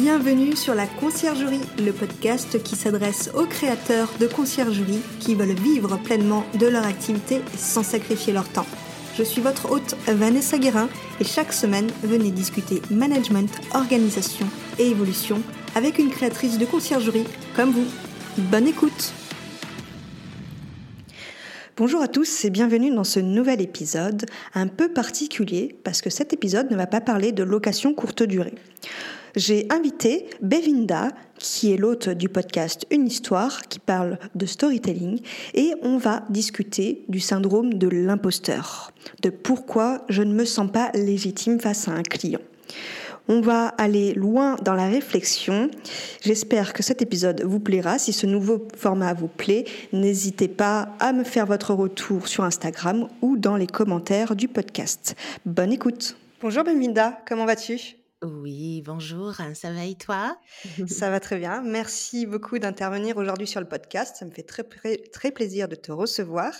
Bienvenue sur la Conciergerie, le podcast qui s'adresse aux créateurs de conciergerie qui veulent vivre pleinement de leur activité sans sacrifier leur temps. Je suis votre hôte Vanessa Guérin et chaque semaine, venez discuter management, organisation et évolution avec une créatrice de conciergerie comme vous. Bonne écoute Bonjour à tous et bienvenue dans ce nouvel épisode un peu particulier parce que cet épisode ne va pas parler de location courte durée. J'ai invité Bevinda, qui est l'hôte du podcast Une histoire, qui parle de storytelling, et on va discuter du syndrome de l'imposteur, de pourquoi je ne me sens pas légitime face à un client. On va aller loin dans la réflexion. J'espère que cet épisode vous plaira. Si ce nouveau format vous plaît, n'hésitez pas à me faire votre retour sur Instagram ou dans les commentaires du podcast. Bonne écoute. Bonjour Beminda, comment vas-tu? Oui, bonjour, hein, ça va et toi? Ça va très bien. Merci beaucoup d'intervenir aujourd'hui sur le podcast. Ça me fait très, très plaisir de te recevoir.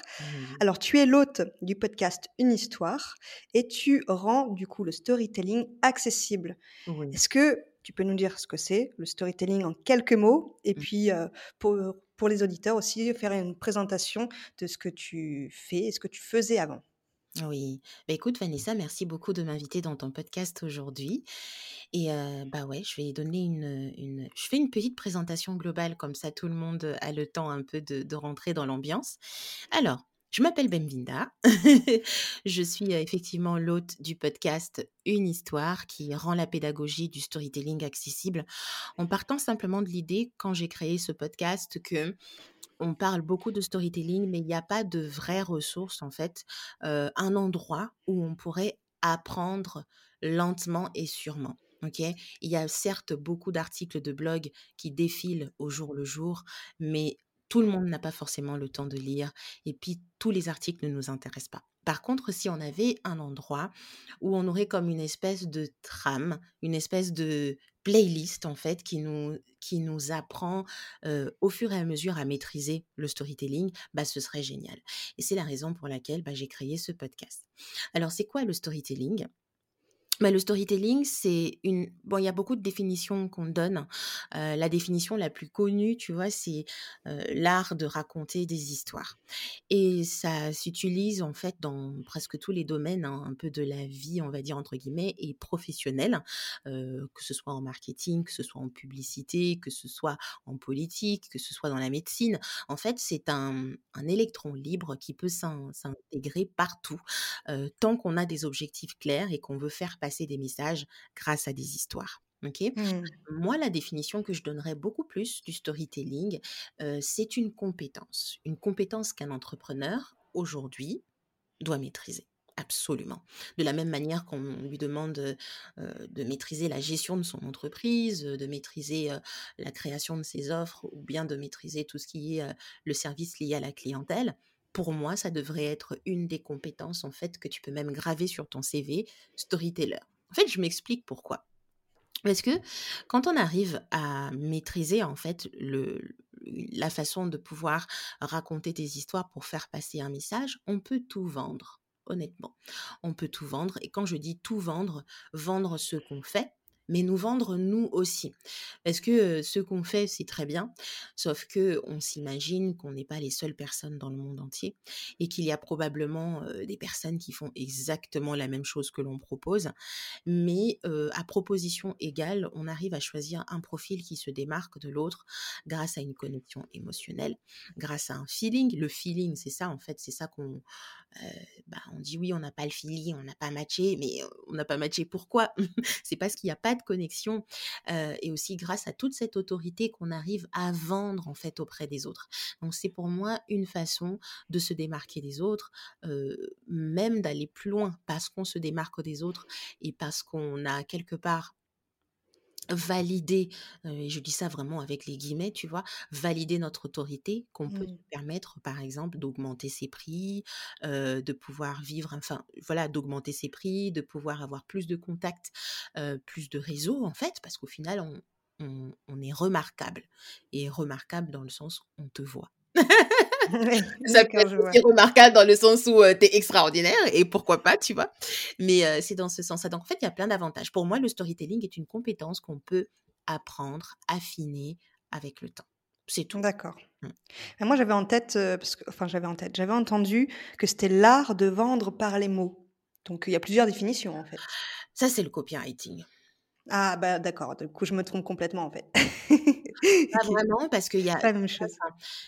Alors, tu es l'hôte du podcast Une histoire et tu rends du coup le storytelling accessible. Est-ce que tu peux nous dire ce que c'est, le storytelling en quelques mots? Et mmh. puis euh, pour, pour les auditeurs aussi, faire une présentation de ce que tu fais et ce que tu faisais avant? Oui. Bah, écoute Vanessa, merci beaucoup de m'inviter dans ton podcast aujourd'hui et bah, ouais, je vais donner une, je fais une petite présentation globale comme ça tout le monde a le temps un peu de de rentrer dans l'ambiance. Alors, je m'appelle Bemvinda. Je suis, effectivement l'hôte du podcast Une histoire qui rend la pédagogie du storytelling accessible en partant simplement de l'idée, quand j'ai créé ce podcast, que on parle beaucoup de storytelling, mais il n'y a pas de vraies ressources, en fait, un endroit où on pourrait apprendre lentement et sûrement. Il y a certes beaucoup d'articles de blog qui défilent au jour le jour, mais tout le monde n'a pas forcément le temps de lire et puis tous les articles ne nous intéressent pas. Par contre, si on avait un endroit où on aurait comme une espèce de trame, une espèce de playlist en fait qui nous, apprend au fur et à mesure à maîtriser le storytelling, bah, ce serait génial. Et c'est la raison pour laquelle bah, j'ai créé ce podcast. Alors, c'est quoi le storytelling? Bah, le storytelling, c'est une. Bon, il y a beaucoup de définitions qu'on donne. la définition la plus connue, tu vois, c'est l'art de raconter des histoires. Et ça s'utilise en fait dans presque tous les domaines, hein, un peu de la vie, on va dire entre guillemets, et professionnelle, que ce soit en marketing, que ce soit en publicité, que ce soit en politique, que ce soit dans la médecine. En fait, c'est un, un électron libre qui peut s'intégrer partout, tant qu'on a des objectifs clairs et qu'on veut faire passer des messages grâce à des histoires. Ok? Mmh. Moi, la définition que je donnerais beaucoup plus du storytelling, c'est une compétence, une compétence qu'un entrepreneur aujourd'hui doit maîtriser. Absolument. De la même manière qu'on lui demande de maîtriser la gestion de son entreprise, de maîtriser la création de ses offres ou bien de maîtriser tout ce qui est le service lié à la clientèle, pour moi, ça devrait être une des compétences en fait que tu peux même graver sur ton CV, storyteller. En fait, je m'explique pourquoi. Parce que quand on arrive à maîtriser en fait le, la façon de pouvoir raconter des histoires pour faire passer un message, on peut tout vendre. Honnêtement, on peut tout vendre. Et quand je dis tout vendre, vendre ce qu'on fait, mais nous vendre nous aussi. Parce que ce qu'on fait, c'est très bien, sauf que on s'imagine qu'on n'est pas les seules personnes dans le monde entier et qu'il y a probablement des personnes qui font exactement la même chose que l'on propose, mais à proposition égale, on arrive à choisir un profil qui se démarque de l'autre grâce à une connexion émotionnelle, grâce à un feeling. Le feeling, c'est ça en fait, c'est ça qu'on bah, on dit oui, on n'a pas le feeling, on n'a pas matché, mais on n'a pas matché pourquoi? C'est parce qu'il n'y a pas de connexion et aussi grâce à toute cette autorité qu'on arrive à vendre en fait auprès des autres. Donc c'est pour moi une façon de se démarquer des autres, même d'aller plus loin parce qu'on se démarque des autres et parce qu'on a quelque part valider, et je dis ça vraiment avec les guillemets, tu vois, valider notre autorité, qu'on peut nous permettre, par exemple, d'augmenter ses prix, de pouvoir vivre, enfin, voilà, d'augmenter ses prix, de pouvoir avoir plus de contacts, plus de réseaux, en fait, parce qu'au final, on, on est remarquable. Et remarquable dans le sens, on te voit. ça peut être remarquable dans le sens où tu es extraordinaire et pourquoi pas, tu vois. Mais c'est dans ce sens-là. Donc, en fait, il y a plein d'avantages. Pour moi, le storytelling est une compétence qu'on peut apprendre, affiner avec le temps. C'est tout. D'accord. Mmh. Moi, j'avais en tête, heu, parce que enfin, j'avais en tête, j'avais entendu que c'était l'art de vendre par les mots. Donc il y a plusieurs définitions, en fait. Ça, c'est le copywriting. Ah bah, d'accord, du coup, je me trompe complètement, en fait. Pas vraiment parce qu'il y a c'est pas la même chose.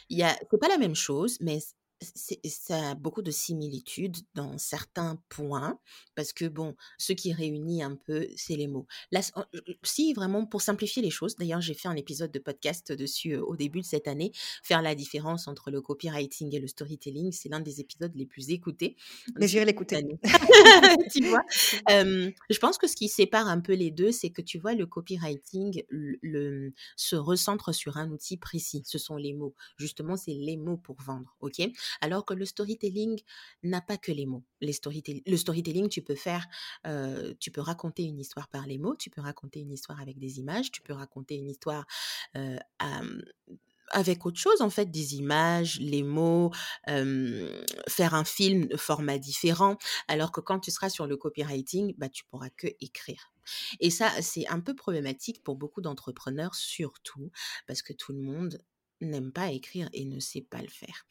il y a c'est pas la même chose, mais ça a beaucoup de similitudes dans certains points parce que bon, ce qui réunit un peu, c'est les mots. Là, en si vraiment pour simplifier les choses, d'ailleurs, j'ai fait un épisode de podcast dessus, au début de cette année, faire la différence entre le copywriting et le storytelling, c'est l'un des épisodes les plus écoutés Mais j'irai l'écouter. Tu vois? Je pense que ce qui sépare un peu les 2, c'est que tu vois, le copywriting, le le se recentre sur un outil précis, ce sont les mots. Justement, c'est les mots pour vendre, OK? Alors que le storytelling n'a pas que les mots. Le storytelling, tu peux faire, tu peux raconter une histoire par les mots, tu peux raconter une histoire avec des images, tu peux raconter une histoire, avec autre chose, en fait, des images, les mots, faire un film de format différent. Alors que quand tu seras sur le copywriting, bah, tu pourras que écrire. Et ça, c'est un peu problématique pour beaucoup d'entrepreneurs, surtout parce que tout le monde n'aime pas écrire et ne sait pas le faire.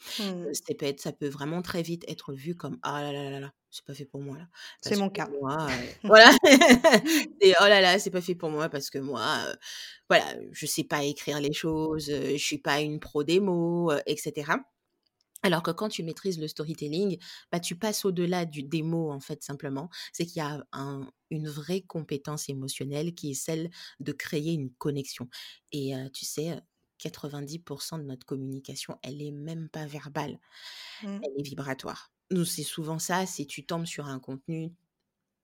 Heu, Mmh. peut être ça peut vraiment très vite être vu comme: «Ah là là là là, c'est pas fait pour moi là, C'est mon cas. moi, heu» voilà, c'est: «Oh là là, c'est pas fait pour moi parce que moi, heu, voilà, je sais pas écrire les choses, heu, je suis pas une pro des mots», heu, et cetera. Alors que quand tu maîtrises le storytelling, bah, tu passes au-delà du mots, en fait, simplement. C'est qu'il y a un une vraie compétence émotionnelle qui est celle de créer une connexion et tu sais, 90% de notre communication, elle est même pas verbale, Mmh. elle est vibratoire. Nous, c'est souvent ça, si tu tombes sur un contenu,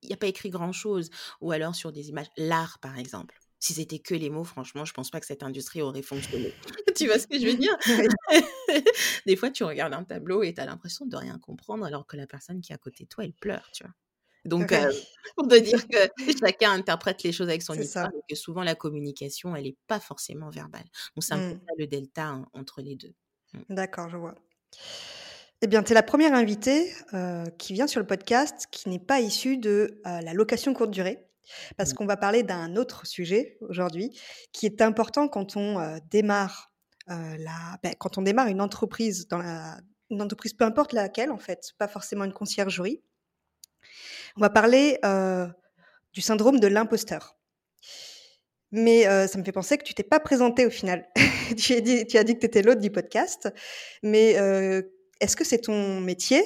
il y a pas écrit grand-chose ou alors sur des images l'art, par exemple. Si c'était que les mots, franchement, je pense pas que cette industrie aurait fonctionné. Tu vois ce que je veux dire? Des fois, tu regardes un tableau et tu as l'impression de rien comprendre alors que la personne qui est à côté de toi, elle pleure, tu vois? Donc Oui. pour te dire que chacun interprète les choses avec son histoire et que souvent la communication, elle est pas forcément verbale. Donc c'est un peu Mmh. le delta, hein, entre les 2. Mmh. D'accord, je vois. Eh bien, tu es la première invitée, heu, qui vient sur le podcast qui n'est pas issue de, heu, la location courte durée. Parce qu'on va parler d'un autre sujet aujourd'hui qui est important quand on, heu, démarre, la bah, quand on démarre une entreprise dans la une entreprise, peu importe laquelle en fait, pas forcément une conciergerie. On va parler, heu, du syndrome de l'imposteur. Mais, heu, ça me fait penser que tu t'es pas présentée au final. Tu as dit que tu étais du podcast, mais, heu, est-ce que c'est ton métier?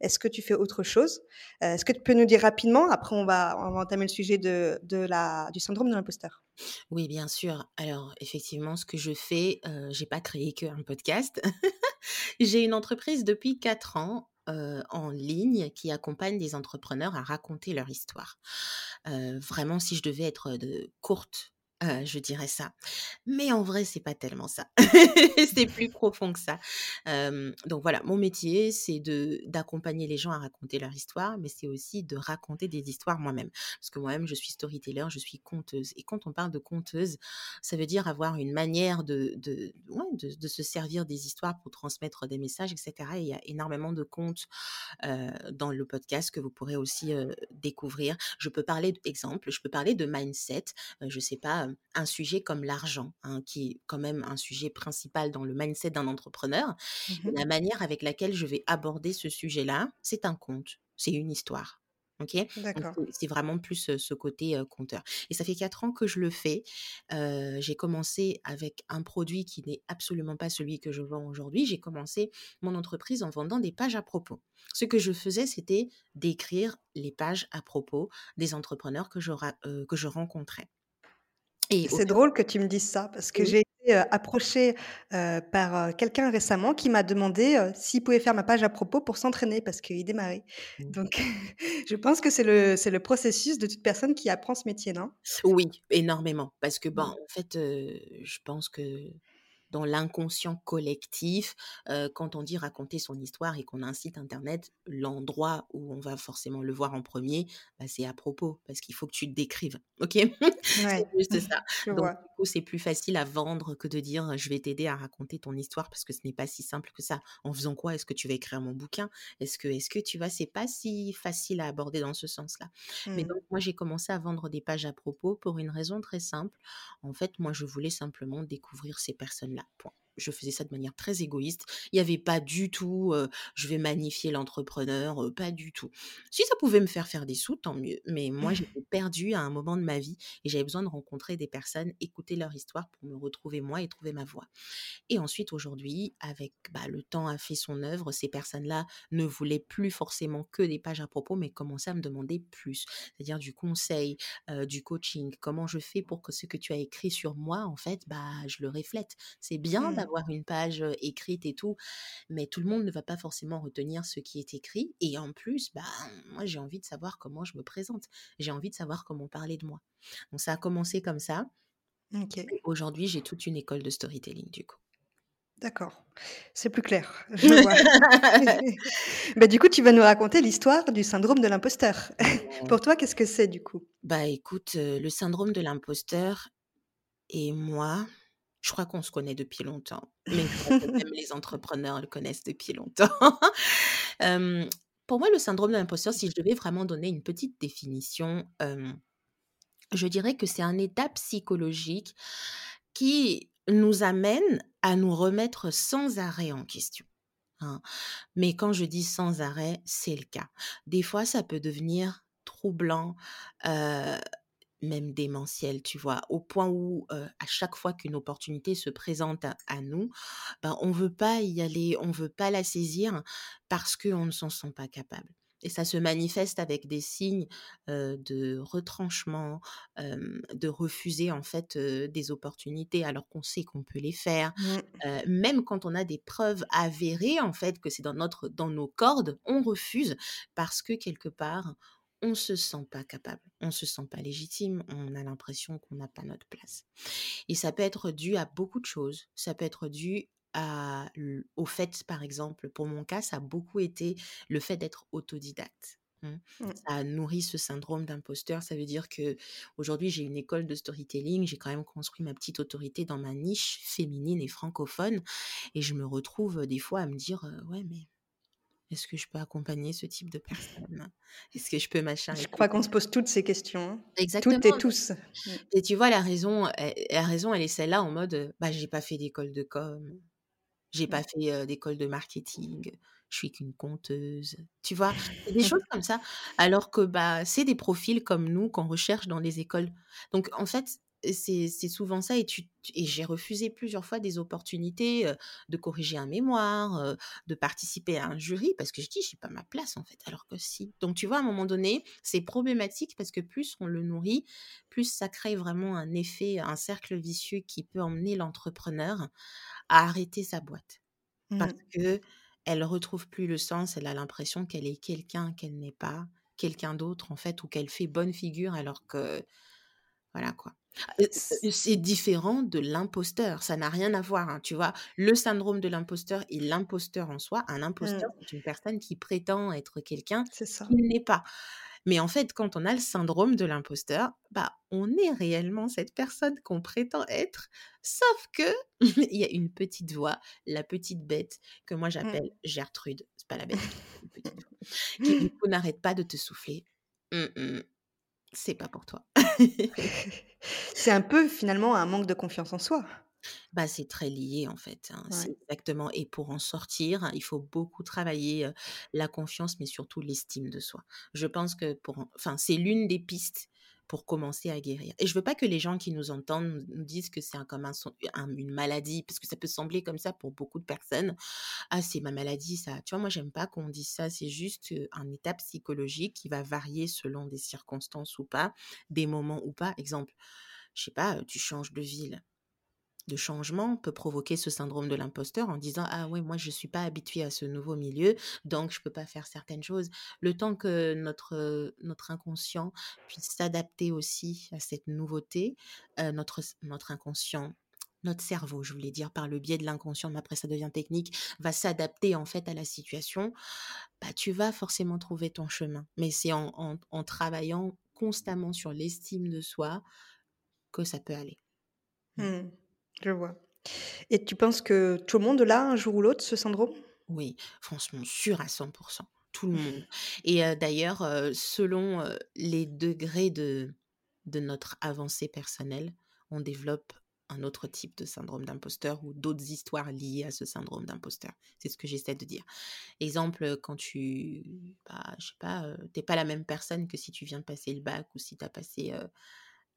Est-ce que tu fais autre chose? Est-ce que tu peux nous dire rapidement? Après on va entamer le sujet de du syndrome de l'imposteur. Oui, bien sûr. Alors effectivement, ce que je fais, heu, j'ai pas créé qu'un podcast. J'ai une entreprise depuis 4 ans, en ligne qui accompagne des entrepreneurs à raconter leur histoire. Vraiment si je devais être, de courte, je dirais ça. Mais en vrai, c'est pas tellement ça. C'est plus profond que ça. Donc voilà, mon métier, c'est de d'accompagner les gens à raconter leur histoire, mais c'est aussi de raconter des histoires moi-même. Parce que moi-même, je suis storyteller, je suis conteuse et quand on parle de conteuse, ça veut dire avoir une manière de de ouais, de de se servir des histoires pour transmettre des messages et cetera et il y a énormément de contes, dans le podcast que vous pourrez aussi, découvrir. Je peux parler d'exemple, je peux parler de mindset, je sais pas, un sujet comme l'argent, hein, qui est quand même un sujet principal dans le mindset d'un entrepreneur Mmh la manière avec laquelle je vais aborder ce sujet-là, c'est un conte, c'est une histoire. OK? C'est vraiment plus, ce côté, heu, conteur et ça fait 4 ans que je le fais. J'ai commencé avec un produit qui n'est absolument pas celui que je vends aujourd'hui. J'ai commencé mon entreprise en vendant des pages à propos. Ce que je faisais, c'était d'écrire les pages à propos des entrepreneurs que je que je rencontrais et C'est drôle que tu me dises ça parce que oui. j'ai été, approchée, par, quelqu'un récemment qui m'a demandé, s'il pouvait faire ma page à propos pour s'entraîner parce qu'il démarrait. Mmh. Donc je pense que c'est le c'est le processus de toute personne qui apprend ce métier, non? Oui, énormément parce que, ben, Mmh. en fait, je pense que dans l'inconscient collectif. quand on dit raconter son histoire et qu'on a un site internet, l'endroit où on va forcément le voir en premier, bah, c'est à propos, parce qu'il faut que tu te décrives. OK? C'est juste ça. Donc, du coup, c'est plus facile à vendre que de dire je vais t'aider à raconter ton histoire parce que ce n'est pas si simple que ça. En faisant quoi? Est-ce que tu vas écrire mon bouquin? Est-ce que, est-ce que tu vois, c'est pas si facile à aborder dans ce sens-là? Mais mmh. donc, moi, j'ai commencé à vendre des pages à propos pour une raison très simple. En fait, moi, je voulais simplement découvrir ces personnes-là. Point je faisais ça de manière très égoïste. Il n'y avait pas du tout, je vais magnifier l'entrepreneur, pas du tout. Si ça pouvait me faire faire des sous, tant mieux. Mais moi, j'étais perdue à un moment de ma vie et j'avais besoin de rencontrer des personnes, écouter leur histoire pour me retrouver moi et trouver ma voie. Et ensuite, aujourd'hui, avec bah, le temps a fait son œuvre, ces personnes-là ne voulaient plus forcément que des pages à propos, mais commençaient à me demander plus, c'est-à-dire du conseil, du coaching. Comment je fais pour que ce que tu as écrit sur moi, en fait, bah, je le reflète. C'est bien d'avoir avoir une page écrite et tout, mais tout le monde ne va pas forcément retenir ce qui est écrit. Et en plus, bah, moi, j'ai envie de savoir comment je me présente. J'ai envie de savoir comment parler de moi. Donc, ça a commencé comme ça. Aujourd'hui, j'ai toute une école de storytelling, du coup. D'accord, c'est plus clair. bah, du coup, tu vas nous raconter l'histoire du syndrome de l'imposteur. Pour toi, qu'est-ce que c'est du coup? Bah écoute, le syndrome de l'imposteur et moi, je crois qu'on se connaît depuis longtemps, mais même les entrepreneurs le connaissent depuis longtemps. pour moi, le syndrome de l'imposteur, si je devais vraiment donner une petite définition, je dirais que c'est un état psychologique qui nous amène à nous remettre sans arrêt en question. Hein. Mais quand je dis sans arrêt, c'est le cas. Des fois, ça peut devenir troublant, même démentiel, tu vois, au point où à chaque fois qu'une opportunité se présente à, nous, ben, on veut pas y aller, on veut pas la saisir parce qu'on ne s'en sent pas capable. Et ça se manifeste avec des signes de retranchement, de refuser en fait des opportunités alors qu'on sait qu'on peut les faire. Mmh. même quand on a des preuves avérées en fait que c'est dans notre dans nos cordes, on refuse parce que quelque part on se sent pas capable, on se sent pas légitime, on a l'impression qu'on n'a pas notre place. Et ça peut être dû à beaucoup de choses. Ça peut être dû à, au fait, par exemple, pour mon cas, ça a beaucoup été le fait d'être autodidacte. Hein. Mmh. Ça nourrit ce syndrome d'imposteur. Ça veut dire que aujourd'hui j'ai une école de storytelling, j'ai quand même construit ma petite autorité dans ma niche féminine et francophone, et je me retrouve des fois à me dire ouais mais est-ce que je peux accompagner ce type de personne? Est-ce que je peux machin Je crois qu'on se pose toutes ces questions. Exactement. Toutes et tous. Mmh. Et tu vois, la raison, elle, la raison, elle est celle-là en mode, bah, j'ai pas fait d'école de com, j'ai pas fait d'école de marketing, je suis qu'une conteuse. Tu vois, des choses comme ça. Alors que bah, c'est des profils comme nous qu'on recherche dans les écoles. Donc en fait, c'est souvent ça et, tu, et j'ai refusé plusieurs fois des opportunités de corriger un mémoire, de participer à un jury parce que je dis j'ai pas ma place en fait alors que si. Donc tu vois à un moment donné c'est problématique parce que plus on le nourrit, plus ça crée vraiment un effet, un cercle vicieux qui peut emmener l'entrepreneur à arrêter sa boîte parce mmh. que elle retrouve plus le sens, elle a l'impression qu'elle est quelqu'un qu'elle n'est pas, quelqu'un d'autre en fait ou qu'elle fait bonne figure alors que voilà quoi. C'est différent de l'imposteur, ça n'a rien à voir, hein, tu vois? Le syndrome de l'imposteur et l'imposteur en soi, un imposteur, c'est une personne qui prétend être quelqu'un qui n'est pas. Mais en fait, quand on a le syndrome de l'imposteur, bah, on est réellement cette personne qu'on prétend être, sauf que il y a une petite voix, la petite bête que moi mmh. j'appelle Gertrude, c'est pas la bête, qui du coup n'arrête pas de te souffler. «Mmh, mmh, c'est pas pour toi. C'est un peu finalement un manque de confiance en soi. Bah, c'est très lié en fait, hein, c'est exactement et pour en sortir, il faut beaucoup travailler, la confiance, mais surtout l'estime de soi. Je pense que pour enfin, c'est l'une des pistes pour commencer à guérir. Et je veux pas que les gens qui nous entendent nous disent que c'est un, comme un, une maladie, parce que ça peut sembler comme ça pour beaucoup de personnes. Ah, c'est ma maladie, ça. Tu vois, moi, j'aime pas qu'on dise ça. C'est juste un état psychologique qui va varier selon des circonstances ou pas, des moments ou pas. Exemple, je sais pas, tu changes de ville de changement peut provoquer ce syndrome de l'imposteur en disant ah oui moi je suis pas habitué à ce nouveau milieu donc je peux pas faire certaines choses le temps que notre notre inconscient puisse s'adapter aussi à cette nouveauté notre notre inconscient notre cerveau, je voulais dire, par le biais de l'inconscient, mais après ça devient technique, va s'adapter en fait à la situation, bah, tu vas forcément trouver ton chemin. Mais c'est en, en travaillant constamment sur l'estime de soi que ça peut aller. Mmh. Mmh, je vois. Et tu penses que tout le monde l'a un jour ou l'autre, ce syndrome? Oui, franchement, sûr à 100% tout le monde. Et d'ailleurs, selon, les degrés de de notre avancée personnelle, on développe un autre type de syndrome d'imposteur ou d'autres histoires liées à ce syndrome d'imposteur. C'est ce que j'essaie de dire. Exemple, quand tu bah, je sais pas, tu pas la même personne que si tu viens de passer le bac ou si tu as passé,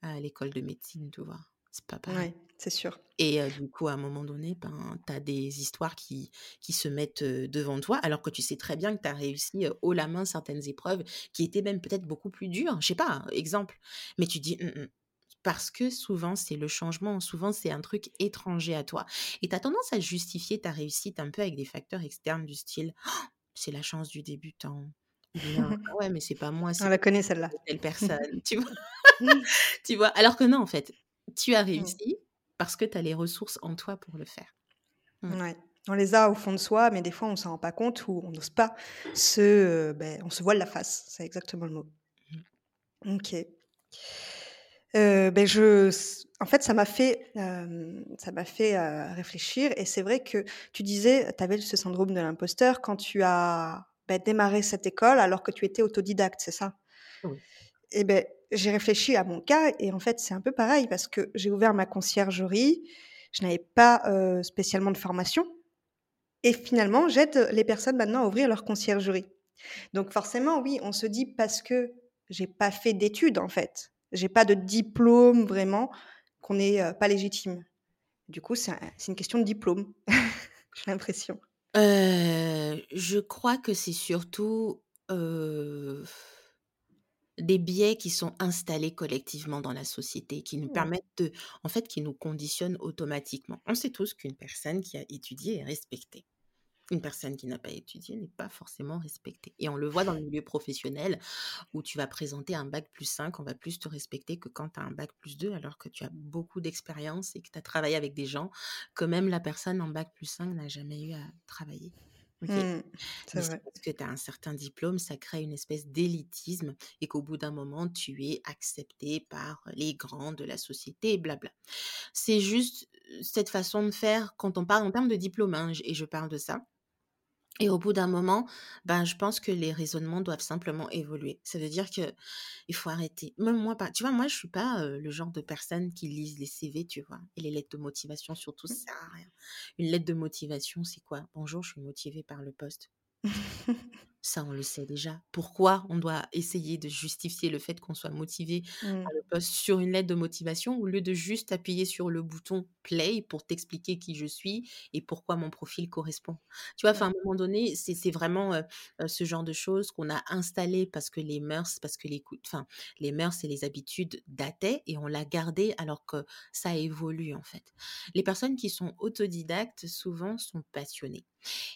à l'école de médecine, tu vois? C'est pas pareil. Ouais, c'est sûr. Et du coup, à un moment donné, ben, tu as des histoires qui, qui se mettent devant toi, alors que tu sais très bien que tu as réussi haut la main certaines épreuves qui étaient même peut-être beaucoup plus dures. Je sais pas, exemple. Mais tu dis, «Mmh, mmh». parce que souvent, c'est le changement, souvent, c'est un truc étranger à toi. Et tu as tendance à justifier ta réussite un peu avec des facteurs externes du style, «Oh, c'est la chance du débutant. «Ah ouais, mais c'est pas moi, On la connaît celle-là. telle personne, tu vois? Tu vois? Alors que non, en fait, tu as mmh. réussi parce que tu as les ressources en toi pour le faire. Mmh. Ouais. On les a au fond de soi, mais des fois, on s'en rend pas compte ou on n'ose pas se, ben, on se voile la face. C'est exactement le mot. Mmh. OK. ben je en fait, ça m'a fait, ça m'a fait, réfléchir et c'est vrai que tu disais, tu avais ce syndrome de l'imposteur quand tu as, bah, démarré cette école alors que tu étais autodidacte, c'est ça? Oui. Et ben j'ai réfléchi à mon cas et en fait, c'est un peu pareil parce que j'ai ouvert ma conciergerie, je n'avais pas, spécialement de formation et finalement, j'aide les personnes maintenant à ouvrir leur conciergerie. Donc forcément, oui, on se dit parce que j'ai pas fait d'études en fait, j'ai pas de diplôme vraiment, qu'on n'est, pas légitime. Du coup, c'est une question de diplôme, j'ai l'impression. je crois que c'est surtout, des biais qui sont installés collectivement dans la société, qui nous mmh. permettent de en fait, qui nous conditionnent automatiquement. On sait tous qu'une personne qui a étudié est respectée. Une personne qui n'a pas étudié n'est pas forcément respectée et on le voit dans le milieu professionnel où tu vas présenter un bac plus 5, on va plus te respecter que quand tu as un bac plus 2 alors que tu as beaucoup d'expérience et que tu as travaillé avec des gens que même la personne en bac plus 5 n'a jamais eu à travailler. Mmh, parce que tu as un certain diplôme, ça crée une espèce d'élitisme et qu'au bout d'un moment, tu es accepté par les grands de la société, blabla. C'est juste cette façon de faire quand on parle en termes de diplôme, hein, et je parle de ça. Et au bout d'un moment, ben, je pense que les raisonnements doivent simplement évoluer. Ça veut dire que il faut arrêter. Même moi, pas. Tu vois, moi, je suis pas le genre de personne qui lise les CV, tu vois, et les lettres de motivation, surtout, ça sert à rien. Une lettre de motivation, c'est quoi? Bonjour, je suis motivée par le poste. Ça, on le sait déjà. Pourquoi on doit essayer de justifier le fait qu'on soit motivé mmh. le poste sur une lettre de motivation au lieu de juste appuyer sur le bouton play pour t'expliquer qui je suis et pourquoi mon profil correspond. Tu vois, à un moment donné, c'est vraiment ce genre de choses qu'on a installé parce que les mœurs, parce que les, enfin, les mœurs et les habitudes dataient et on l'a gardé alors que ça évolue en fait. Les personnes qui sont autodidactes souvent sont passionnées.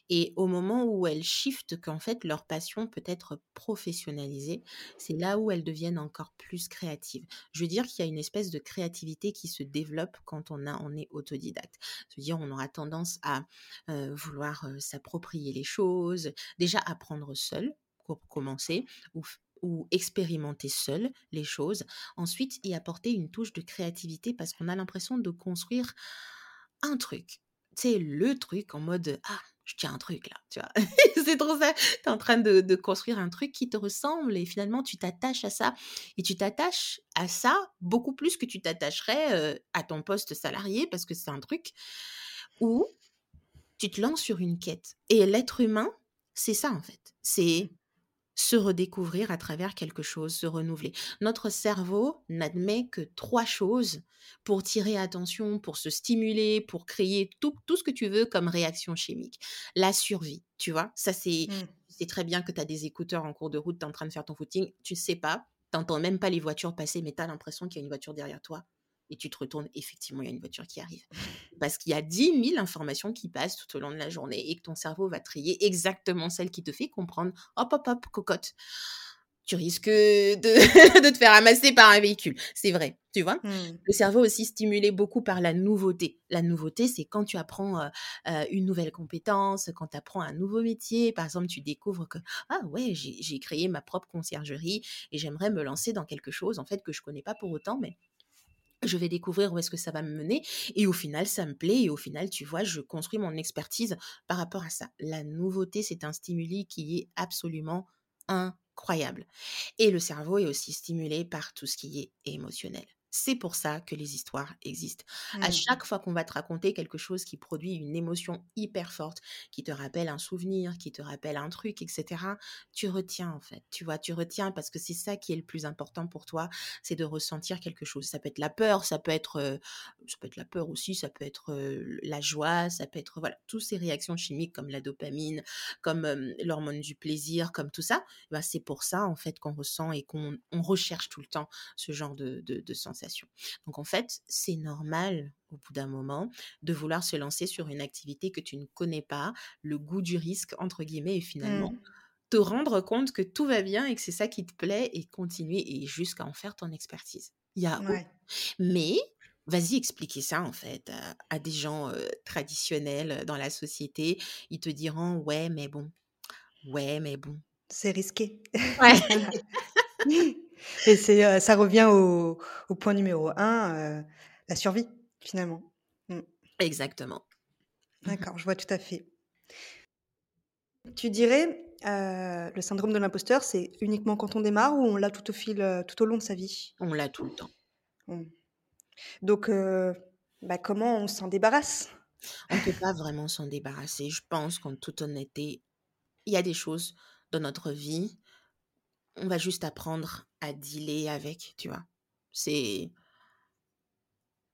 Et au moment où elles shiftent qu'en fait leur passion peut être professionnalisée, c'est là où elles deviennent encore plus créatives. Je veux dire qu'il y a une espèce de créativité qui se développe quand on, a, on est autodidacte. cest à dire on aura tendance à vouloir s'approprier les choses, déjà apprendre seul pour commencer, ou ou expérimenter seul les choses. Ensuite, y apporter une touche de créativité parce qu'on a l'impression de construire un truc. C'est le truc en mode ah je tiens un truc là, tu vois. c'est trop ça. Tu es en train de, construire un truc qui te ressemble et finalement tu t'attaches à ça. Et tu t'attaches à ça beaucoup plus que tu t'attacherais à ton poste salarié parce que c'est un truc où tu te lances sur une quête. Et l'être humain, c'est ça en fait. C'est se redécouvrir à travers quelque chose, se renouveler. Notre cerveau n'admet que trois choses pour tirer attention, pour se stimuler, pour créer tout, tout ce que tu veux comme réaction chimique. La survie, tu vois, ça c'est mmh. très bien que tu as des écouteurs en cours de route, tu es en train de faire ton footing, tu sais pas, tu n'entends même pas les voitures passer, mais tu as l'impression qu'il y a une voiture derrière toi et tu te retournes, effectivement, il y a une voiture qui arrive. Parce qu'il y a 10 000 informations qui passent tout au long de la journée et que ton cerveau va trier exactement celle qui te fait comprendre, hop, hop, hop, cocotte. tu risques de, de te faire ramasser par un véhicule. C'est vrai, tu vois? Mmh. Le cerveau aussi stimulé beaucoup par la nouveauté. La nouveauté, c'est quand tu apprends euh, euh, une nouvelle compétence, quand tu apprends un nouveau métier. Par exemple, tu découvres que, ah ouais, j'ai j'ai créé ma propre conciergerie et j'aimerais me lancer dans quelque chose, en fait, que je connais pas pour autant, mais je vais découvrir où est-ce que ça va me mener et au final ça me plaît et au final tu vois je construis mon expertise par rapport à ça. La nouveauté c'est un stimuli qui est absolument incroyable et le cerveau est aussi stimulé par tout ce qui est émotionnel. C'est pour ça que les histoires existent. À Mmh. chaque fois qu'on va te raconter quelque chose qui produit une émotion hyper forte, qui te rappelle un souvenir, qui te rappelle un truc, etc., tu retiens en fait. Tu vois, tu retiens parce que c'est ça qui est le plus important pour toi, c'est de ressentir quelque chose. Ça peut être la peur, ça peut être, euh, ça peut être la peur aussi, ça peut être euh, la joie, ça peut être voilà, toutes ces réactions chimiques comme la dopamine, comme euh, l'hormone du plaisir, comme tout ça. Ben, c'est pour ça en fait qu'on ressent et qu'on on recherche tout le temps ce genre de, de, de Donc en fait, c'est normal au bout d'un moment de vouloir se lancer sur une activité que tu ne connais pas, le goût du risque entre guillemets et finalement Mmh. te rendre compte que tout va bien et que c'est ça qui te plaît et continuer et jusqu'à en faire ton expertise. Il y a Ouais. mais vas-y expliquer ça en fait à, à des gens euh, traditionnels euh, dans la société, ils te diront ouais mais bon, ouais mais bon. C'est risqué. Ouais. Et c'est, heu, ça revient au au point numéro un, heu, la survie, finalement. Mmh. Exactement. Mhm. D'accord, je vois tout à fait. Tu dirais, heu, le syndrome de l'imposteur, c'est uniquement quand on démarre ou on l'a tout au fil, tout au long de sa vie? On l'a tout le temps. Mmh. Donc, bah, comment on s'en débarrasse? On ne peut pas vraiment s'en débarrasser. Je pense qu'en toute honnêteté, il y a des choses dans notre vie, on va juste apprendre à dealer avec, tu vois? C'est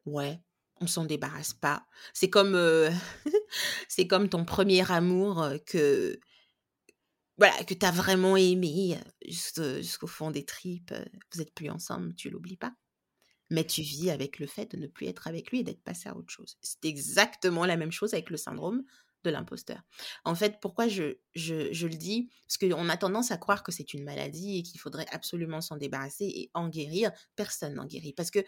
ouais, on s'en débarrasse pas. C'est comme euh, c'est comme ton premier amour euh, que voilà, que tu as vraiment aimé euh, jusqu'au fond des tripes, vous êtes plus ensemble, tu l'oublies pas. Mais tu vis avec le fait de ne plus être avec lui et d'être passé à autre chose. C'est exactement la même chose avec le syndrome de l'imposteur. En fait, pourquoi je, le dis? Parce qu'on a tendance à croire que c'est une maladie et qu'il faudrait absolument s'en débarrasser et en guérir. Personne n'en guérit. Parce que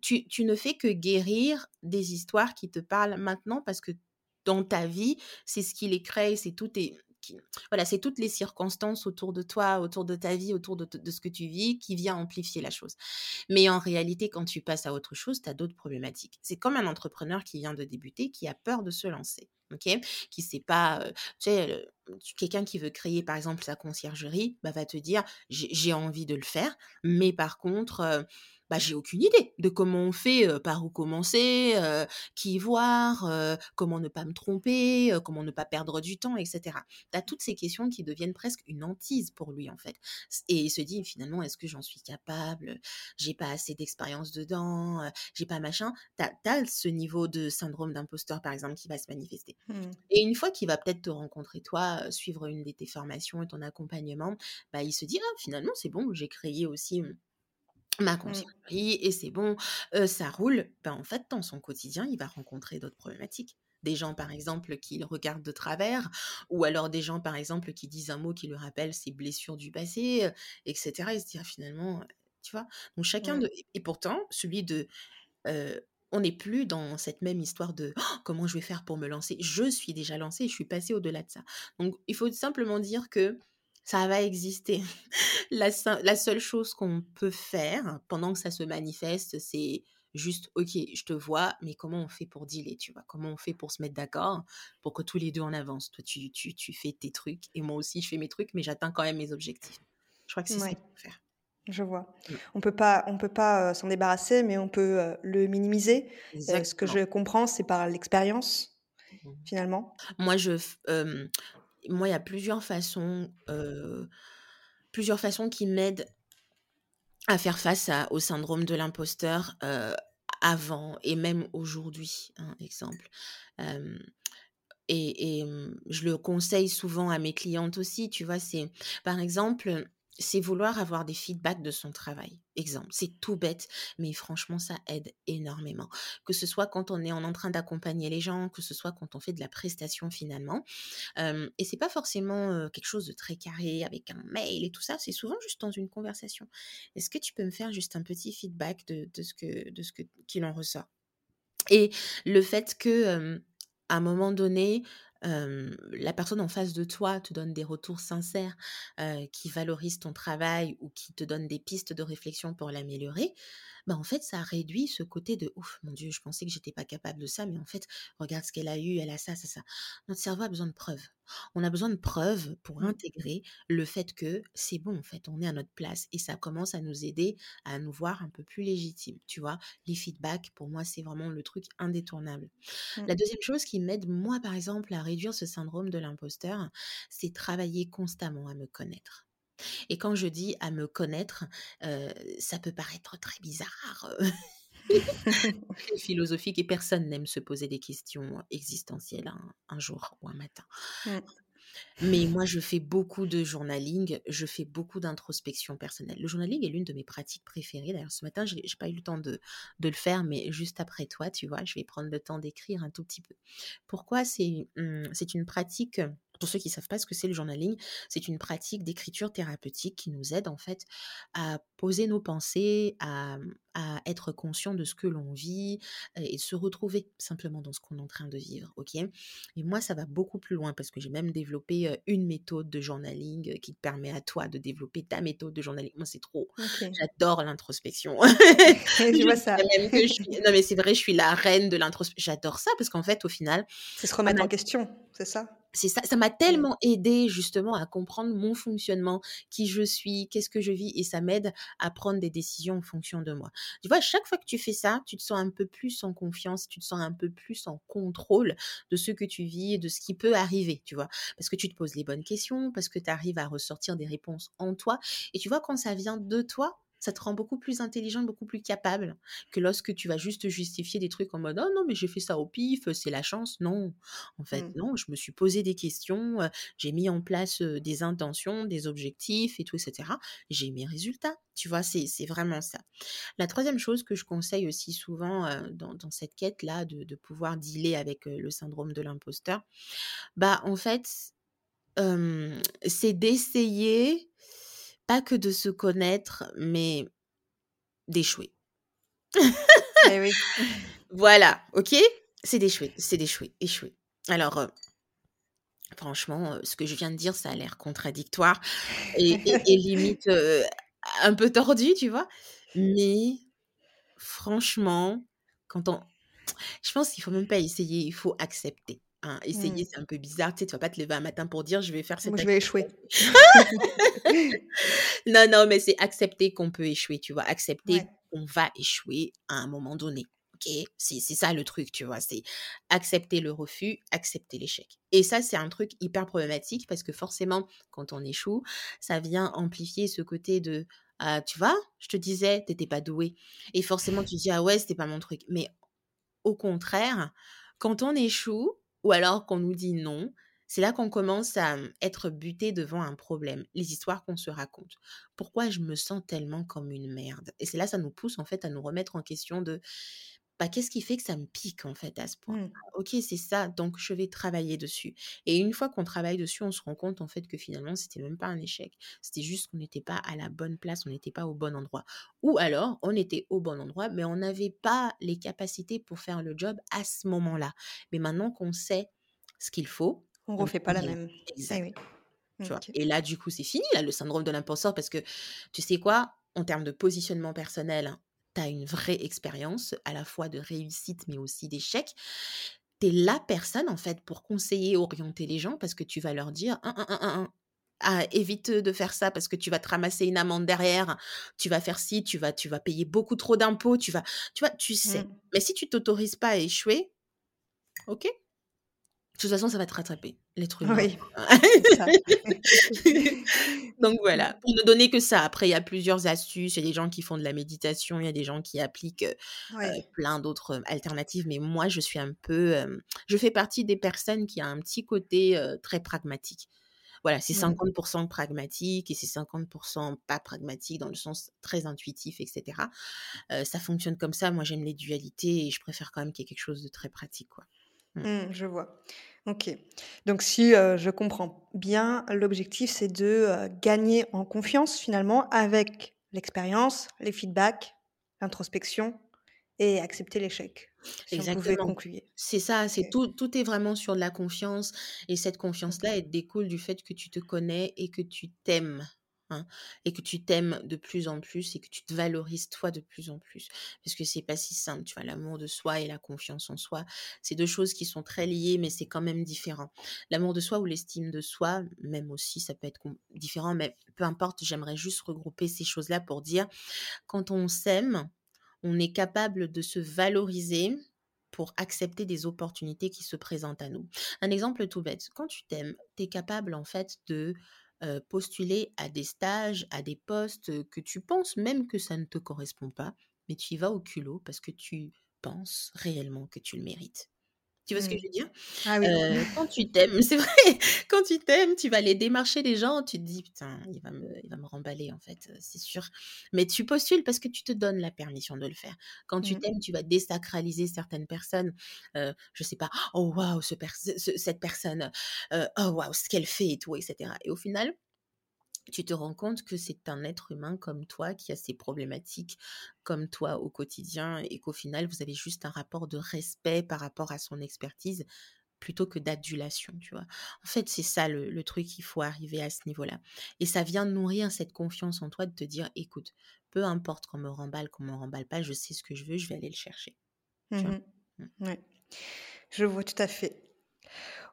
tu, ne fais que guérir des histoires qui te parlent maintenant parce que dans ta vie, c'est ce qui les crée, c'est tout qui- voilà, c'est toutes les circonstances autour de toi, autour de ta vie, autour de ce que tu vis, qui vient amplifier la chose. Mais en réalité, quand tu passes à autre chose, tu as d'autres problématiques. C'est comme un entrepreneur qui vient de débuter, qui a peur de se lancer. Ok? Qui sait pas, tu sais, le- quelqu'un qui veut créer par exemple sa conciergerie, bah, va te dire j'ai envie de le faire, mais par contre, bah, j'ai aucune idée de comment on fait, euh, par où commencer, euh, qui voir, euh, comment ne pas me tromper, comment ne pas perdre du temps, etc. Tu as toutes ces questions qui deviennent presque une hantise pour lui en fait. Et il se dit finalement, est-ce que j'en suis capable? J'ai pas assez d'expérience dedans, j'ai pas machin. T'as as ce niveau de syndrome d'imposteur par exemple qui va se manifester. Mmh. Et une fois qu'il va peut-être te rencontrer toi, suivre une de tes formations et ton accompagnement, bah, il se dit ah finalement c'est bon, j'ai créé aussi hum, ma conciergerie et c'est bon, euh, ça roule. Ben, en fait, dans son quotidien, il va rencontrer d'autres problématiques. Des gens, par exemple, qui le regardent de travers, ou alors des gens, par exemple, qui disent un mot qui lui rappelle ses blessures du passé, euh, etc. Il se dit, ah, finalement, tu vois? Donc, chacun de. Et pourtant, celui de. euh, on n'est plus dans cette même histoire de Oh, comment je vais faire pour me lancer? Je suis déjà lancée, je suis passée au-delà de ça. Donc, il faut simplement dire que ça va exister. La, seul- la seule chose qu'on peut faire pendant que ça se manifeste, c'est juste, ok, je te vois, mais comment on fait pour dealer, tu vois? Comment on fait pour se mettre d'accord, pour que tous les deux on avance? Toi, tu, tu, tu fais tes trucs, et moi aussi, je fais mes trucs, mais j'atteins quand même mes objectifs. Je crois que c'est ça Ouais, qu'il faut faire. je vois. Mm. On peut pas on peut pas, heu, s'en débarrasser, mais on peut, heu, le minimiser. Heu, ce que je comprends, c'est par l'expérience, Mm. finalement. Moi, je, euh, moi, il y a plusieurs façons, plusieurs façons qui m'aident à faire face au syndrome de l'imposteur avant et même aujourd'hui, un exemple. Et, et, hum, je le conseille souvent à mes clientes aussi, tu vois, c'est par exemple, c'est vouloir avoir des feedbacks de son travail. Exemple, c'est tout bête, mais franchement, ça aide énormément. Que ce soit quand on est en train d'accompagner les gens, que ce soit quand on fait de la prestation finalement. Euh, et c'est pas forcément quelque chose de très carré avec un mail et tout ça. C'est souvent juste dans une conversation. Est-ce que tu peux me faire juste un petit feedback de, ce que de ce qu'il en ressort? Et le fait que à un moment donné, la personne en face de toi te donne des retours sincères qui valorisent ton travail ou qui te donnent des pistes de réflexion pour l'améliorer, bah, en fait, ça réduit ce côté de ouf, mon Dieu, je pensais que j'étais pas capable de ça, mais en fait, regarde ce qu'elle a eu, elle a ça, ça, ça. Notre cerveau a besoin de preuves. On a besoin de preuves pour mmh. intégrer le fait que c'est bon, en fait, on est à notre place et ça commence à nous aider à nous voir un peu plus légitimes. Tu vois, les feedbacks, pour moi, c'est vraiment le truc indétournable. La mmh. deuxième chose qui m'aide, moi, par exemple, à réduire ce syndrome de l'imposteur, c'est travailler constamment à me connaître. Et quand je dis à me connaître, ça peut paraître très bizarre. philosophique et personne n'aime se poser des questions existentielles un, jour ou un matin. Mais moi, je fais beaucoup de journaling, je fais beaucoup d'introspection personnelle. Le journaling est l'une de mes pratiques préférées. D'ailleurs, ce matin, je n'ai pas eu le temps de, de, le faire, mais juste après toi, tu vois, je vais prendre le temps d'écrire un tout petit peu. Pourquoi c'est mmh, c'est une pratique pour ceux qui ne savent pas ce que c'est le journaling, c'est une pratique d'écriture thérapeutique qui nous aide en fait à poser nos pensées, à, être conscient de ce que l'on vit et se retrouver simplement dans ce qu'on est en train de vivre. ok? Et moi, ça va beaucoup plus loin parce que j'ai même développé une méthode de journaling qui te permet à toi de développer ta méthode de journaling. Moi, c'est trop. J'adore l'introspection. je vois ça. Non, mais c'est vrai, je suis la reine de l'introspection. J'adore ça parce qu'en fait, au final. C'est se remettre en question, c'est ça? C'est ça, ça m'a mmh. tellement aidé justement à comprendre mon fonctionnement, qui je suis, qu'est-ce que je vis, et ça m'aide à prendre des décisions en fonction de moi. Tu vois, chaque fois que tu fais ça, tu te sens un peu plus en confiance, tu te sens un peu plus en contrôle de ce que tu vis et de ce qui peut arriver, tu vois, parce que tu te poses les bonnes questions, parce que tu arrives à ressortir des réponses en toi, et tu vois, quand ça vient de toi, ça te rend beaucoup plus intelligent, beaucoup plus capable que lorsque tu vas juste justifier des trucs en mode oh non mais j'ai fait ça au pif, c'est la chance. Non, en fait mmh. non, je me suis posé des questions, j'ai mis en place des intentions, des objectifs et tout etc. J'ai mes résultats. Tu vois, c'est vraiment ça. La troisième chose que je conseille aussi souvent dans, cette quête là de, pouvoir dealer avec le syndrome de l'imposteur, bah en fait c'est d'essayer pas que de se connaître, mais d'échouer. Eh oui. Voilà, ok? C'est d'échouer, c'est d'échouer, échouer. Alors, franchement, ce que je viens de dire, ça a l'air contradictoire et, limite un peu tordu, tu vois? Mais franchement, quand on... Je pense qu'il faut même pas essayer, il faut accepter. Hein, essayer, mmh. c'est un peu bizarre. Tu sais, tu vas pas te lever un matin pour dire je vais faire cette. Moi, je vais échouer. non, non, mais c'est accepter qu'on peut échouer, tu vois. Accepter qu'on va échouer à un moment donné. Ok, c'est ça le truc, tu vois. C'est accepter le refus, accepter l'échec. Et ça, c'est un truc hyper problématique parce que forcément, quand on échoue, ça vient amplifier ce côté de ah, tu vois, je te disais, t'étais pas doué. Et forcément, tu dis ah ouais, c'était pas mon truc. Mais au contraire, quand on échoue, ou alors qu'on nous dit non, c'est là qu'on commence à mmh, être buté devant un problème, les histoires qu'on se raconte. Pourquoi je me sens tellement comme une merde? Et c'est là ça nous pousse en fait à nous remettre en question de bah, qu'est-ce qui fait que ça me pique en fait à ce point? Mmh. Ok, c'est ça, donc je vais travailler dessus. Et une fois qu'on travaille dessus, on se rend compte en fait que finalement c'était même pas un échec, c'était juste qu'on n'était pas à la bonne place, on n'était pas au bon endroit. Ou alors on était au bon endroit, mais on n'avait pas les capacités pour faire le job à ce moment-là. Mais maintenant qu'on sait ce qu'il faut, on refait pas la même. Exact. Et là, du coup, c'est fini, là, le syndrome de l'imposteur, parce que tu sais quoi, en termes de positionnement personnel, tu as une vraie expérience, à la fois de réussite, mais aussi d'échec. Tu es la personne, en fait, pour conseiller, orienter les gens, parce que tu vas leur dire, ah, évite de faire ça parce que tu vas te ramasser une amende derrière, tu vas faire ci, tu vas, tu vas payer beaucoup trop d'impôts, tu vas, tu vois, tu sais. Mmh. Mais si tu t'autorises pas à échouer, ok, de toute façon, ça va te rattraper, l'être humain. Oui. Donc voilà, pour ne donner que ça. Après, il y a plusieurs astuces. Il y a des gens qui font de la méditation, il y a des gens qui appliquent plein d'autres alternatives. Mais moi, je suis un peu. je fais partie des personnes qui a un petit côté très pragmatique. Voilà, c'est Mmh. 50% pragmatique et c'est 50 pas pragmatique dans le sens très intuitif, et cetera. Heu, ça fonctionne comme ça. Moi, j'aime les dualités et je préfère quand même qu'il y ait quelque chose de très pratique, quoi. Mmh. Mmh, je vois. OK. Donc si, heu, je comprends bien, l'objectif c'est de, heu, gagner en confiance finalement avec l'expérience, les feedbacks, l'introspection et accepter l'échec. Si Exactement. C'est ça, c'est tout tout est vraiment sur de la confiance et cette confiance-là, elle découle du fait que tu te connais et que tu t'aimes, hein, et que tu t'aimes de plus en plus et que tu te valorises toi de plus en plus. Parce que c'est pas si simple, tu vois? L'amour de soi et la confiance en soi, c'est 2 choses qui sont très liées, mais c'est quand même différent. L'amour de soi ou l'estime de soi, même aussi, ça peut être différent, mais peu importe, j'aimerais juste regrouper ces choses-là pour dire, quand on s'aime, on est capable de se valoriser pour accepter des opportunités qui se présentent à nous. Un exemple tout bête, quand tu t'aimes, tu es capable en fait de postuler à des stages, à des postes que tu penses même que ça ne te correspond pas, mais tu y vas au culot parce que tu penses réellement que tu le mérites. Tu vois ce que Mmh. je veux dire? Ah oui. Quand tu t'aimes c'est vrai, quand tu t'aimes, tu vas aller démarcher les gens, tu te dis: «Putain, il va me il va me remballer en fait, c'est sûr». Mais tu postules parce que tu te donnes la permission de le faire. Quand tu Mmh. t'aimes, tu vas désacraliser certaines personnes, heu, je sais pas: «Oh waouh, ce cette personne, oh waouh, ce qu'elle fait et tout» et cetera et au final, tu te rends compte que c'est un être humain comme toi qui a ses problématiques comme toi au quotidien et qu'au final, vous avez juste un rapport de respect par rapport à son expertise plutôt que d'adulation, tu vois? En fait, c'est ça le, le truc, il faut arriver à ce niveau-là. Et ça vient nourrir cette confiance en toi de te dire, écoute, peu importe qu'on me remballe, qu'on me remballe pas, je sais ce que je veux, je vais aller le chercher, tu vois? Mmh Mm. Ouais. Je vois tout à fait.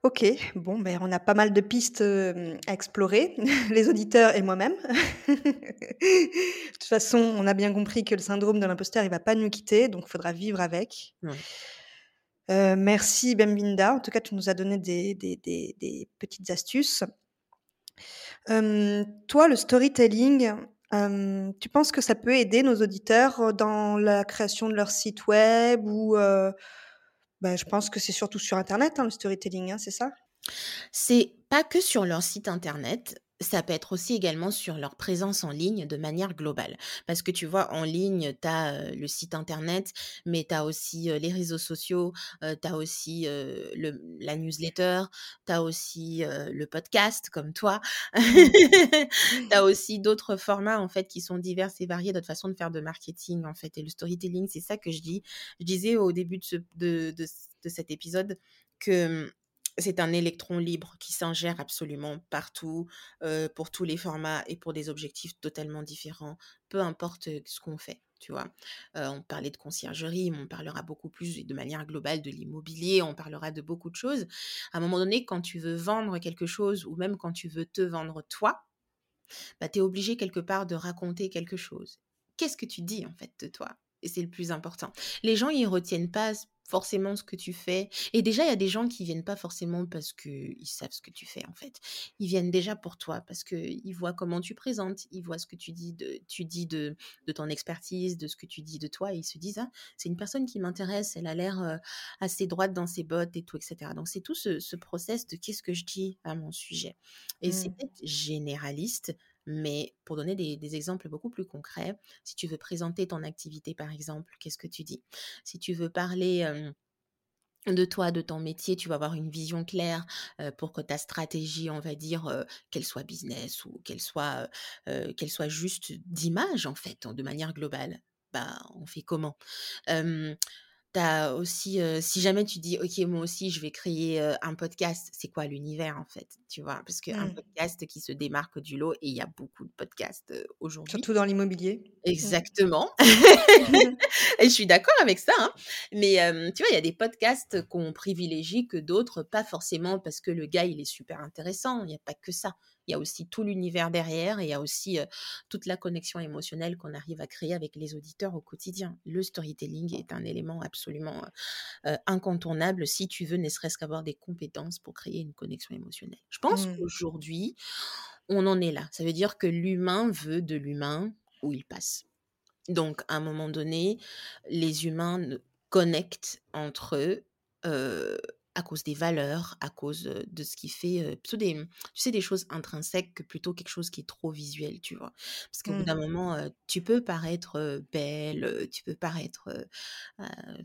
OK, bon, ben, on a pas mal de pistes, hem, à explorer, les auditeurs et moi-même. De toute façon, on a bien compris que le syndrome de l'imposteur, il va pas nous quitter, donc il faudra vivre avec. Ouais. Heu, merci Bemvinda. En tout cas, tu nous as donné des des des des petites astuces. Hem, toi, le storytelling, tu penses que ça peut aider nos auditeurs, dans la création de leur site web ou, bah, je pense que c'est surtout sur internet, hein, le storytelling, hein, c'est ça? C'est pas que sur leur site internet, ça peut être aussi également sur leur présence en ligne de manière globale. Parce que tu vois, en ligne, tu as le site internet, mais tu as aussi euh, les réseaux sociaux, tu as aussi euh, le, la newsletter, tu as aussi euh, le podcast comme toi, Mmh. tu as aussi d'autres formats en fait qui sont divers et variés, d'autres façons de faire de marketing en fait. Et le storytelling, c'est ça que je dis. Je disais au début de, ce, de, de, de cet épisode que c'est un électron libre qui s'ingère absolument partout, pour tous les formats et pour des objectifs totalement différents, peu importe, ce qu'on fait, tu vois? On parlait de conciergerie, mais on parlera beaucoup plus de manière globale de l'immobilier, on parlera de beaucoup de choses. À un moment donné, quand tu veux vendre quelque chose ou même quand tu veux te vendre toi, bah, tu es obligé quelque part de raconter quelque chose. Qu'est-ce que tu dis en fait de toi? Et c'est le plus important. Les gens, ils retiennent pas forcément ce que tu fais. Et déjà, il y a des gens qui viennent pas forcément parce qu'ils savent ce que tu fais en fait. Ils viennent déjà pour toi parce qu'ils voient comment tu présentes, ils voient ce que tu dis de, tu dis de, de ton expertise, de ce que tu dis de toi, et ils se disent ah c'est une personne qui m'intéresse, elle a l'air euh, assez droite dans ses bottes et tout, etc. Donc c'est tout ce, ce process de qu'est-ce que je dis à mon sujet. Et c'est Mmh. peut-être généraliste, mais pour donner des, exemples beaucoup plus concrets, si tu veux présenter ton activité, par exemple, qu'est-ce que tu dis? Si tu veux parler de toi, de ton métier, tu vas avoir une vision claire pour que ta stratégie, on va dire, qu'elle soit business ou qu'elle soit, qu'elle soit juste d'image, en fait, de manière globale. Bah, on fait comment? Euh, tu as aussi, si jamais tu dis: «OK, moi aussi je vais créer, un podcast», c'est quoi l'univers en fait? Tu vois? Parce qu'un Mmh. podcast qui se démarque du lot et il y a beaucoup de podcasts, aujourd'hui. Surtout dans l'immobilier. Mmh. Exactement et je suis d'accord avec ça, hein. Mais, tu vois, il y a des podcasts qu'on privilégie que d'autres, pas forcément parce que le gars il est super intéressant, il y a pas que ça. Il y a aussi tout l'univers derrière et il y a aussi, toute la connexion émotionnelle qu'on arrive à créer avec les auditeurs au quotidien. Le storytelling est un élément absolument, incontournable si tu veux ne serait-ce qu'avoir des compétences pour créer une connexion émotionnelle. Je pense Mmh. qu'aujourd'hui, on en est là. Ça veut dire que l'humain veut de l'humain où il passe. Donc, à un moment donné, les humains ne connectent entre eux, à cause des valeurs, à cause de ce qui fait, plutôt des, tu sais, des choses intrinsèques que plutôt quelque chose qui est trop visuel, tu vois? Parce qu'au bout d'un Mmh. moment, tu peux paraître belle, tu peux paraître,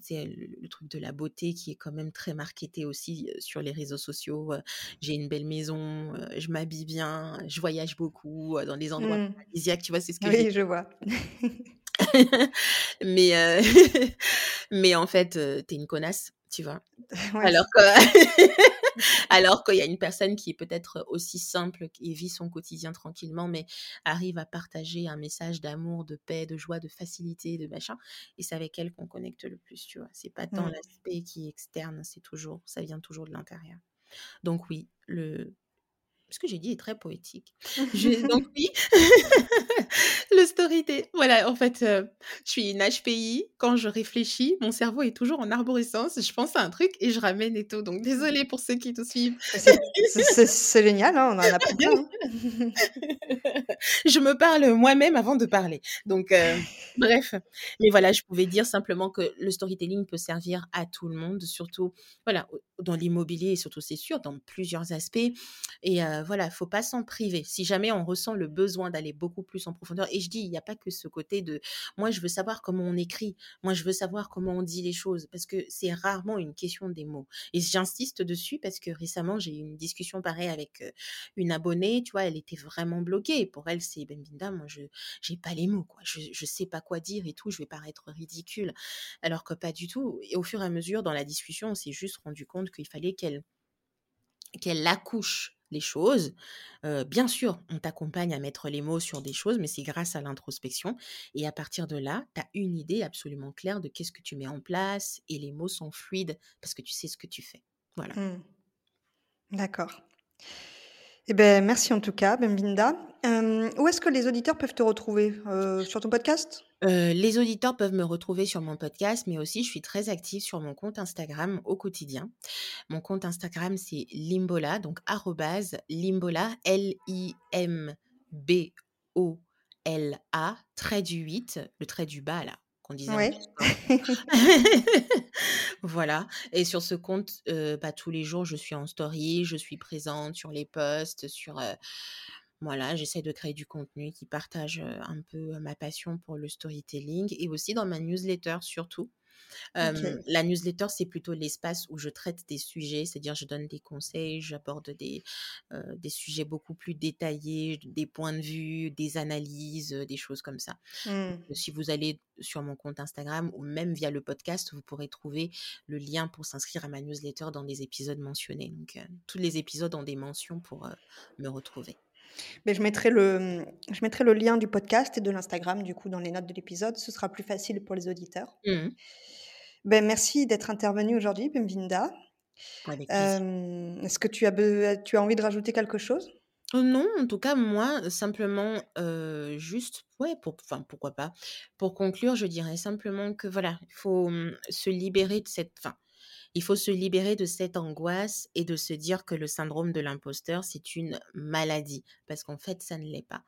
c'est le, le truc de la beauté qui est quand même très marketé aussi sur les réseaux sociaux. J'ai une belle maison, je m'habille bien, je voyage beaucoup dans des endroits Mmh. paradisiaques, tu vois, c'est ce que Oui, je vois. mais mais en fait, heu, tu es une connasse, tu vois? Ouais. Alors que alors qu'il y a une personne qui est peut-être aussi simple et vit son quotidien tranquillement, mais arrive à partager un message d'amour, de paix, de joie, de facilité, de machin et c'est avec elle qu'on connecte le plus, tu vois? C'est pas tant Mmh. l'aspect qui est externe, c'est toujours ça vient toujours de l'intérieur. Donc oui, le ce que j'ai dit est très poétique. Je donc oui, le storytelling. Voilà, en fait, heu, je suis une HPI. Quand je réfléchis, mon cerveau est toujours en arborescence. Je pense à un truc et je ramène et tout. Donc désolée pour ceux qui nous suivent. C'est génial, hein, on en apprend plein, hein. Je me parle moi-même avant de parler. Donc heu, bref. Mais voilà, je pouvais dire simplement que le storytelling peut servir à tout le monde, surtout, voilà, dans l'immobilier et surtout, c'est sûr, dans plusieurs aspects et heu, voilà, faut pas s'en priver. Si jamais on ressent le besoin d'aller beaucoup plus en profondeur et je dis, il y a pas que ce côté de: «Moi, je veux savoir comment on écrit. Moi, je veux savoir comment on dit les choses», parce que c'est rarement une question des mots et j'insiste dessus parce que récemment, j'ai eu une discussion pareille avec, heu, une abonnée, tu vois? Elle était vraiment bloquée. Pour elle, c'est: «Ben Binda, moi, je j'ai pas les mots, quoi. Je je sais pas quoi dire et tout, je vais paraître ridicule». Alors que pas du tout et au fur et à mesure, dans la discussion, on s'est juste rendu compte qu'il fallait qu'elle qu'elle accouche les choses. Bien sûr, on t'accompagne à mettre les mots sur des choses, mais c'est grâce à l'introspection et à partir de là, tu as une idée absolument claire de qu'est-ce que tu mets en place et les mots sont fluides parce que tu sais ce que tu fais. Voilà. Mmh. D'accord. Et beh, merci en tout cas, Bembinda. Hem, où est-ce que les auditeurs peuvent te retrouver? Heu, sur ton podcast? Heu, les auditeurs peuvent me retrouver sur mon podcast, mais aussi je suis très active sur mon compte Instagram au quotidien. Mon compte Instagram, c'est Limbola, donc arrobase Limbola, L-I-M-B-O-L-A, trait du 8, le trait du bas là, qu'on disait. Voilà et sur ce compte, heu, bah, tous les jours, je suis en story, je suis présente sur les posts, sur, voilà, j'essaie de créer du contenu qui partage, un peu ma passion pour le storytelling et aussi dans ma newsletter surtout. La newsletter, c'est plutôt l'espace où je traite des sujets, c'est-à-dire je donne des conseils, j'aborde des, des sujets beaucoup plus détaillés, des points de vue, des analyses, des choses comme ça. Mmh. Donc, si vous allez sur mon compte Instagram ou même via le podcast, vous pourrez trouver le lien pour s'inscrire à ma newsletter dans les épisodes mentionnés. Donc, tous les épisodes ont des mentions pour, me retrouver. Beh, je mettrai le, mmh, je mettrai le lien du podcast et de l'Instagram, du coup, dans les notes de l'épisode. Ce sera plus facile pour les auditeurs. Mmh mh. Beh, merci d'être intervenue aujourd'hui, plaisir. Hem, est-ce que tu as tu as envie de rajouter quelque chose? Oh non, en tout cas, moi, simplement, heu, juste ouais, pour enfin, pourquoi pas. Pour conclure, je dirais simplement que voilà, il faut, mmh, se libérer de cette enfin, il faut se libérer de cette angoisse et de se dire que le syndrome de l'imposteur, c'est une maladie parce qu'en fait, ça ne l'est pas.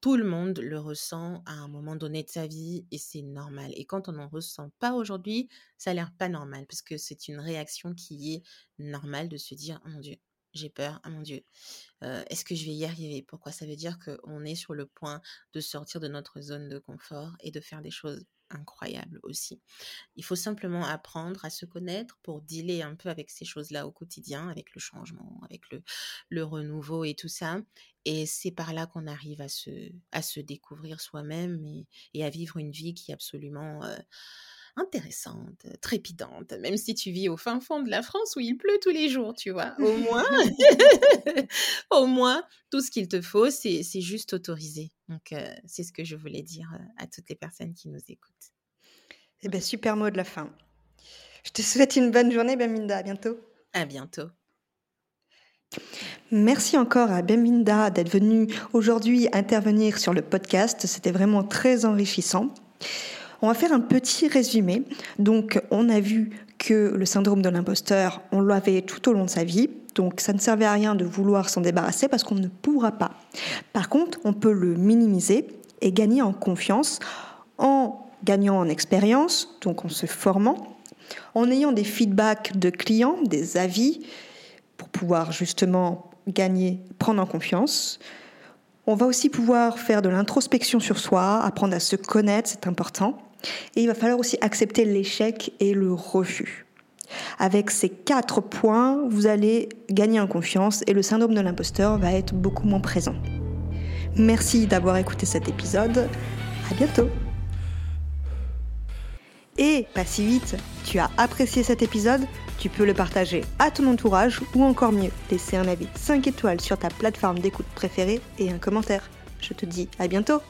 Tout le monde le ressent à un moment donné de sa vie et c'est normal et quand on n'en ressent pas aujourd'hui, ça a l'air pas normal parce que c'est une réaction qui est normale de se dire: «Oh mon Dieu, j'ai peur. Ah mon Dieu, heu, est-ce que je vais y arriver?» pourquoi? Ça veut dire qu'on est sur le point de sortir de notre zone de confort et de faire des choses incroyables aussi. Il faut simplement apprendre à se connaître pour dealer un peu avec ces choses-là au quotidien, avec le changement, avec le le renouveau et tout ça et c'est par là qu'on arrive à se à se découvrir soi-même et à vivre une vie qui est absolument, heu, intéressante, trépidante. Même si tu vis au fin fond de la France où il pleut tous les jours, tu vois? Au moins au moins, tout ce qu'il te faut, c'est c'est juste t'autoriser. Donc heu, c'est ce que je voulais dire, heu, à toutes les personnes qui nous écoutent. Eh beh, super mot de la fin. Je te souhaite une bonne journée, Bembinda. À bientôt. À bientôt. Merci encore à Bembinda d'être venue aujourd'hui intervenir sur le podcast. C'était vraiment très enrichissant. On va faire un petit résumé. Donc, on a vu que le syndrome de l'imposteur, on l'avait tout au long de sa vie. Donc, ça ne servait à rien de vouloir s'en débarrasser parce qu'on ne pourra pas. Par contre, on peut le minimiser et gagner en confiance en gagnant en expérience, donc en se formant, en ayant des feedbacks de clients, des avis, pour pouvoir justement gagner, prendre en confiance. On va aussi pouvoir faire de l'introspection sur soi, apprendre à se connaître, c'est important. Et il va falloir aussi accepter l'échec et le refus. Avec ces quatre points, vous allez gagner en confiance et le syndrome de l'imposteur va être beaucoup moins présent. Merci d'avoir écouté cet épisode. À bientôt. Et pas si vite, tu as apprécié cet épisode Tu peux le partager à ton entourage ou encore mieux, laisser un avis 5 étoiles sur ta plateforme d'écoute préférée et un commentaire. Je te dis à bientôt